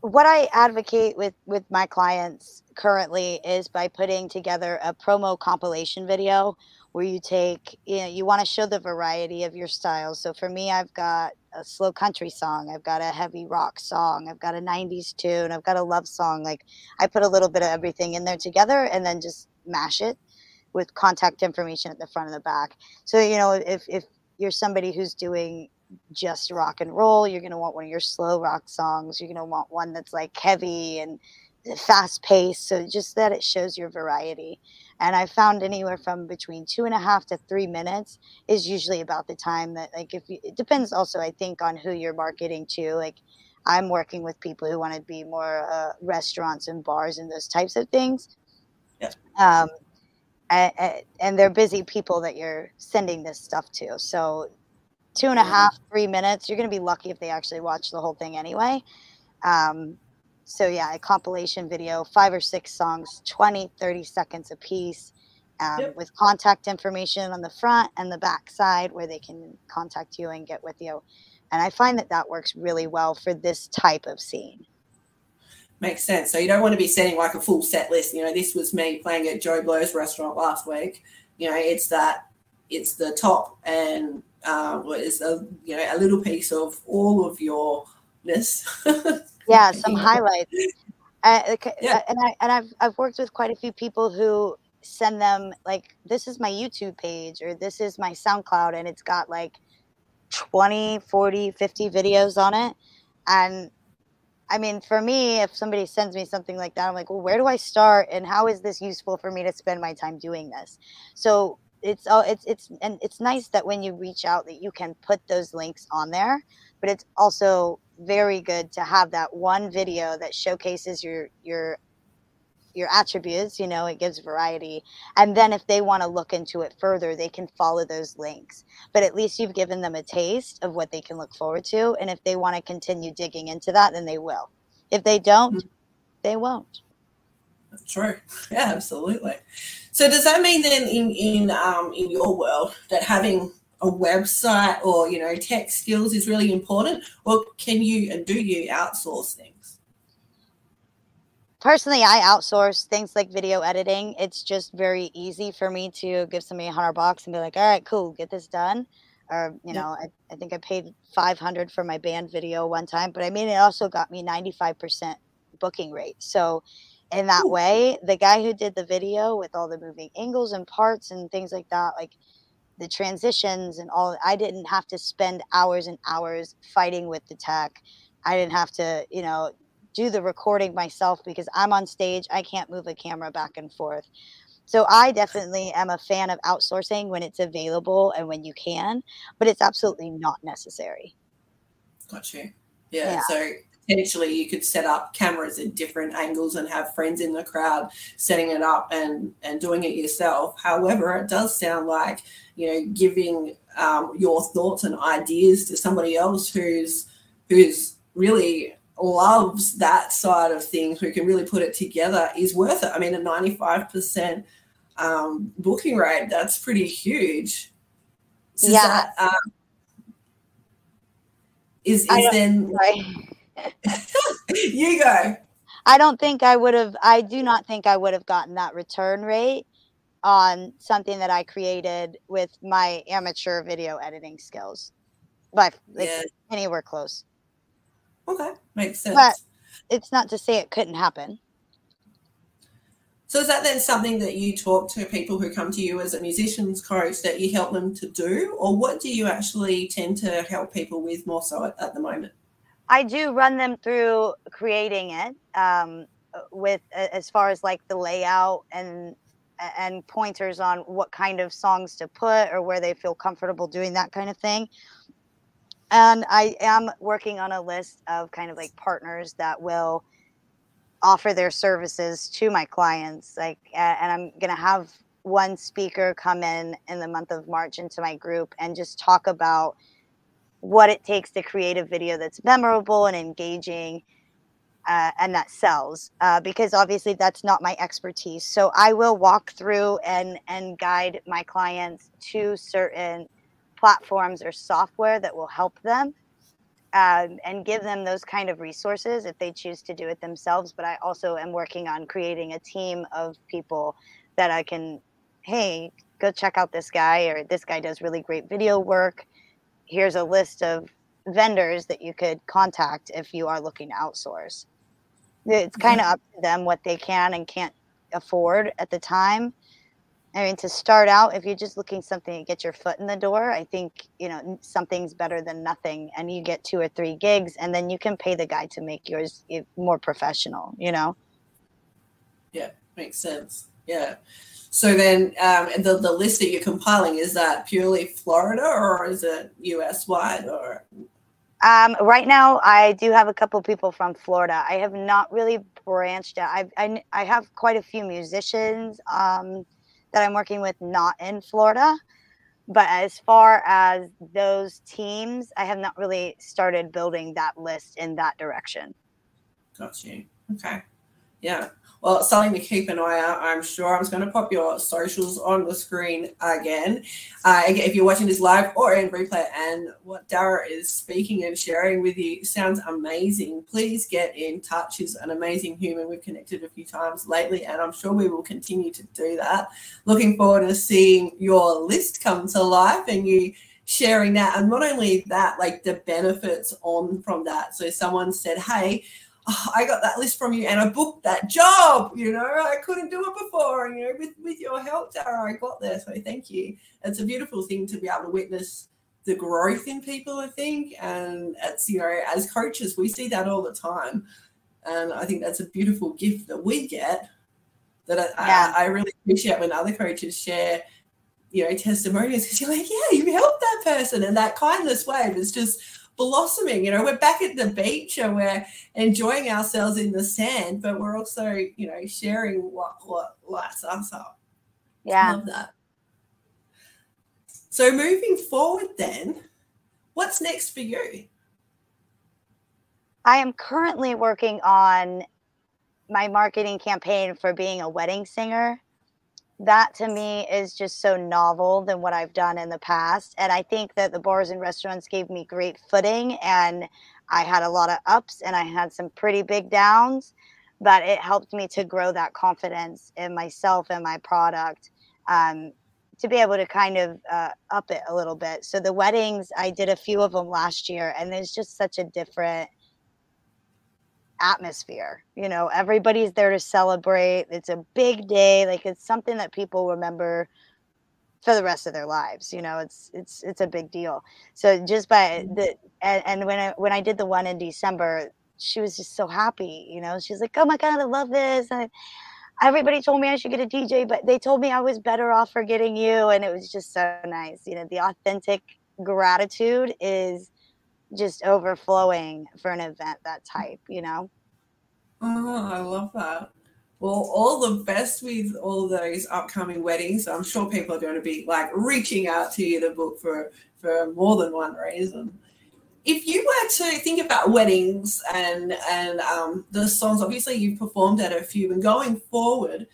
What I advocate with with my clients currently is by putting together a promo compilation video where you take you know you want to show the variety of your styles so for me i've got a slow country song i've got a heavy rock song i've got a 90s tune i've got a love song like i put a little bit of everything in there together and then just mash it with contact information at the front and the back so you know if if you're somebody who's doing just rock and roll. You're going to want one of your slow rock songs. You're going to want one that's like heavy and fast paced. So just that it shows your variety. And I found anywhere from between two and a half to three minutes is usually about the time that, like, if you, it depends also, I think, on who you're marketing to. Like, I'm working with people who want to be more uh, restaurants and bars and those types of things. Yeah. Um, and, and they're busy people that you're sending this stuff to. So two and a half, three minutes. You're going to be lucky if they actually watch the whole thing anyway. Um, so yeah, a compilation video, five or six songs, 20, 30 seconds a piece. Um, yep. with contact information on the front and the back side where they can contact you and get with you. And I find that that works really well for this type of scene. Makes sense. So you don't want to be setting like a full set list. You know, this was me playing at Joe Blow's restaurant last week. You know, it's that, it's the top and uh, what is a you know a little piece of all of yourness. yeah, some highlights. Uh, yeah. and I and I've I've worked with quite a few people who send them like this is my YouTube page or this is my SoundCloud and it's got like 20, 40, 50 videos on it. And I mean, for me, if somebody sends me something like that, I'm like, well, where do I start and how is this useful for me to spend my time doing this? So it's oh it's it's and it's nice that when you reach out that you can put those links on there but it's also very good to have that one video that showcases your your your attributes you know it gives variety and then if they want to look into it further they can follow those links but at least you've given them a taste of what they can look forward to and if they want to continue digging into that then they will if they don't mm-hmm. they won't That's True. Yeah, absolutely. So does that mean then in in um, in your world that having a website or you know tech skills is really important, or can you and do you outsource things? Personally, I outsource things like video editing. It's just very easy for me to give somebody a hundred bucks and be like, "All right, cool, get this done." Or you know, I, I think I paid five hundred for my band video one time, but I mean, it also got me ninety five percent booking rate. So in that Ooh. way. The guy who did the video with all the moving angles and parts and things like that, like the transitions and all, I didn't have to spend hours and hours fighting with the tech. I didn't have to, you know, do the recording myself because I'm on stage. I can't move a camera back and forth. So I definitely am a fan of outsourcing when it's available and when you can, but it's absolutely not necessary. Got you. Yeah. yeah. So potentially you could set up cameras at different angles and have friends in the crowd setting it up and and doing it yourself however it does sound like you know giving um, your thoughts and ideas to somebody else who's who's really loves that side of things who can really put it together is worth it. I mean a 95% um, booking rate that's pretty huge. So yeah. that, um, is, is then you go. I don't think I would have, I do not think I would have gotten that return rate on something that I created with my amateur video editing skills. But like, yeah. anywhere close. Okay, makes sense. But it's not to say it couldn't happen. So is that then something that you talk to people who come to you as a musician's coach that you help them to do, or what do you actually tend to help people with more so at, at the moment? I do run them through creating it um, with as far as like the layout and and pointers on what kind of songs to put or where they feel comfortable doing that kind of thing. And I am working on a list of kind of like partners that will offer their services to my clients. Like, and I'm going to have one speaker come in in the month of March into my group and just talk about what it takes to create a video that's memorable and engaging uh, and that sells uh, because obviously that's not my expertise. So i will walk through and and guide my clients to certain platforms or software that will help them um, and give them those kind of resources if they choose to do it themselves. But i also am working on creating a team of people that i can hey go check out this guy or this guy does really great video work. Here's a list of vendors that you could contact if you are looking to outsource. It's kind of up to them what they can and can't afford at the time. I mean, to start out, if you're just looking something to get your foot in the door, I think you know something's better than nothing, and you get two or three gigs, and then you can pay the guy to make yours more professional. You know. Yeah, makes sense. Yeah. So then, um, the the list that you're compiling is that purely Florida, or is it U.S. wide, or? Um, right now, I do have a couple people from Florida. I have not really branched out. I I, I have quite a few musicians. Um, that I'm working with not in Florida. But as far as those teams, I have not really started building that list in that direction. Got you. Okay. Yeah. Well, something to keep an eye out. I'm sure I'm just going to pop your socials on the screen again. Uh, if you're watching this live or in replay, and what Dara is speaking and sharing with you sounds amazing. Please get in touch. He's an amazing human. We've connected a few times lately, and I'm sure we will continue to do that. Looking forward to seeing your list come to life and you sharing that. And not only that, like the benefits on from that. So someone said, Hey, oh, I got that list from you and I booked that job. You know, I couldn't do it before. And, you know, with, with your help, Dara, I got there. So thank you. It's a beautiful thing to be able to witness the growth in people, I think. And it's, you know, as coaches, we see that all the time. And I think that's a beautiful gift that we get that I, yeah. I, I really appreciate when other coaches share you know testimonials because you're like yeah you helped that person and that kindness wave is just blossoming. You know, we're back at the beach and we're enjoying ourselves in the sand, but we're also, you know, sharing what what lights us up. Yeah. Love that. So moving forward then, what's next for you? I am currently working on my marketing campaign for being a wedding singer that to me is just so novel than what I've done in the past. And I think that the bars and restaurants gave me great footing and I had a lot of ups and I had some pretty big downs, but it helped me to grow that confidence in myself and my product. Um, to be able to kind of uh, up it a little bit. So the weddings, I did a few of them last year, and there's just such a different atmosphere. You know, everybody's there to celebrate. It's a big day. Like it's something that people remember for the rest of their lives. You know, it's it's it's a big deal. So just by mm-hmm. the and, and when I when I did the one in December, she was just so happy. You know, she's like, "Oh my god, I love this." And everybody told me I should get a DJ, but they told me I was better off for getting you, and it was just so nice. You know, the authentic gratitude is just overflowing for an event that type, you know? Oh, I love that. Well, all the best with all those upcoming weddings. I'm sure people are going to be like reaching out to you to book for for more than one reason. If you were to think about weddings and and um, the songs, obviously you've performed at a few, and going forward,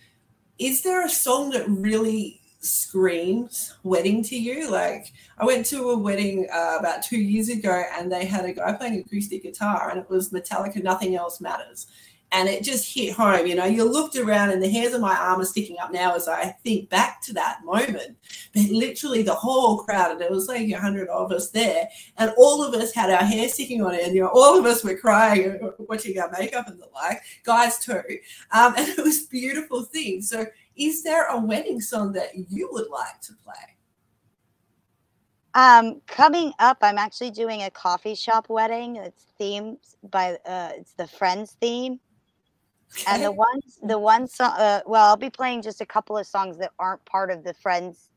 is there a song that really screams wedding to you. Like I went to a wedding uh, about two years ago and they had a guy playing acoustic guitar and it was Metallica, Nothing Else Matters. And it just hit home. You know, you looked around and the hairs on my arm are sticking up now as I think back to that moment. But literally the whole crowd, and there was like a hundred of us there, and all of us had our hair sticking on it, and you know, all of us were crying, watching our makeup and the like, guys too. Um, and it was beautiful thing. So is there a wedding song that you would like to play? Um, coming up, I'm actually doing a coffee shop wedding. It's themed by uh, it's the Friends theme, okay. and the ones the one song. Uh, well, I'll be playing just a couple of songs that aren't part of the Friends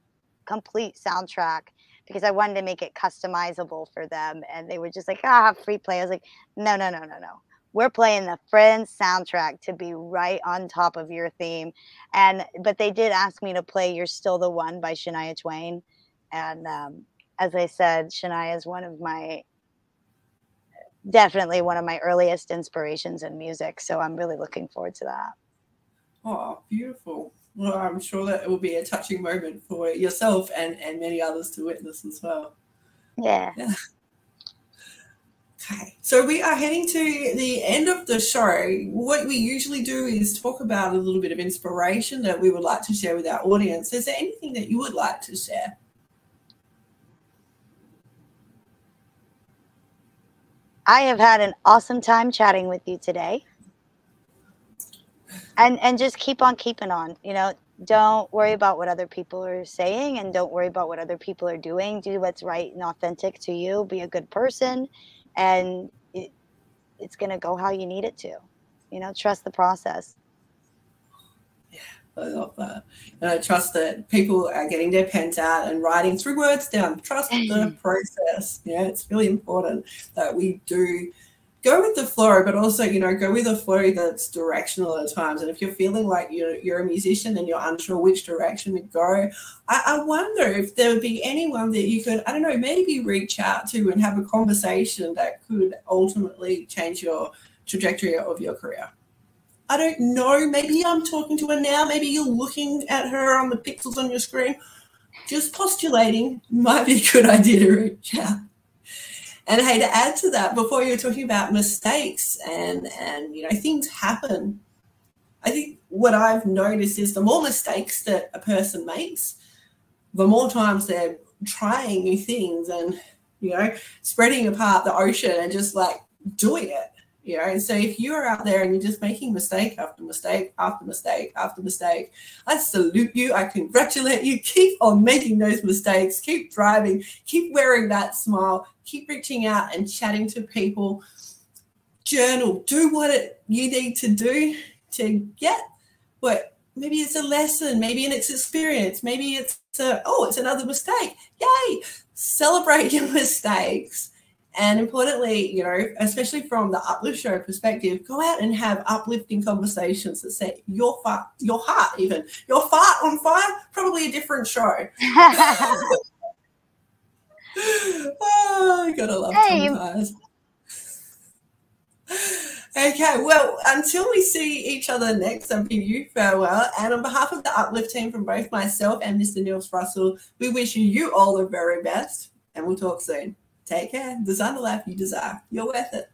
complete soundtrack because I wanted to make it customizable for them, and they were just like, "Ah, free play." I was like, "No, no, no, no, no we're playing the Friends soundtrack to be right on top of your theme. And but they did ask me to play "You're Still the One" by Shania Twain, and um, as I said, Shania is one of my definitely one of my earliest inspirations in music. So I'm really looking forward to that. Oh, beautiful. Well, I'm sure that it will be a touching moment for yourself and, and many others to witness as well. Yeah. yeah. Okay, so we are heading to the end of the show. What we usually do is talk about a little bit of inspiration that we would like to share with our audience. Is there anything that you would like to share? I have had an awesome time chatting with you today. And and just keep on keeping on. You know, don't worry about what other people are saying and don't worry about what other people are doing. Do what's right and authentic to you. Be a good person, and it, it's going to go how you need it to. You know, trust the process. Yeah, I love that. And I trust that people are getting their pens out and writing through words down. Trust the process. Yeah, it's really important that we do go with the flow, but also, you know, go with a flow that's directional at times. And if you're feeling like you're, you're a musician and you're unsure which direction to go, I, I wonder if there would be anyone that you could, I don't know, maybe reach out to and have a conversation that could ultimately change your trajectory of your career. I don't know. Maybe I'm talking to her now. Maybe you're looking at her on the pixels on your screen. Just postulating might be a good idea to reach out. And hey, to add to that, before you were talking about mistakes and and you know things happen, I think what I've noticed is the more mistakes that a person makes, the more times they're trying new things and you know spreading apart the ocean and just like doing it you know? And so if you're out there and you're just making mistake after mistake after mistake after mistake i salute you. I congratulate you. Keep on making those mistakes. Keep driving. Keep wearing that smile keep reaching out and chatting to people journal do what it you need to do to get what maybe it's a lesson maybe it's experience maybe it's a oh it's another mistake yay celebrate your mistakes and importantly, you know, especially from the uplift show perspective, go out and have uplifting conversations that set your fart, your heart, even your fart on fire. Probably a different show. oh, I gotta love hey. Tom Okay, well, until we see each other next, I bid you farewell. And on behalf of the Uplift team from both myself and Mr. Niels Russell, we wish you, you all the very best, and we'll talk soon. Take care. Design the life you desire. You're worth it.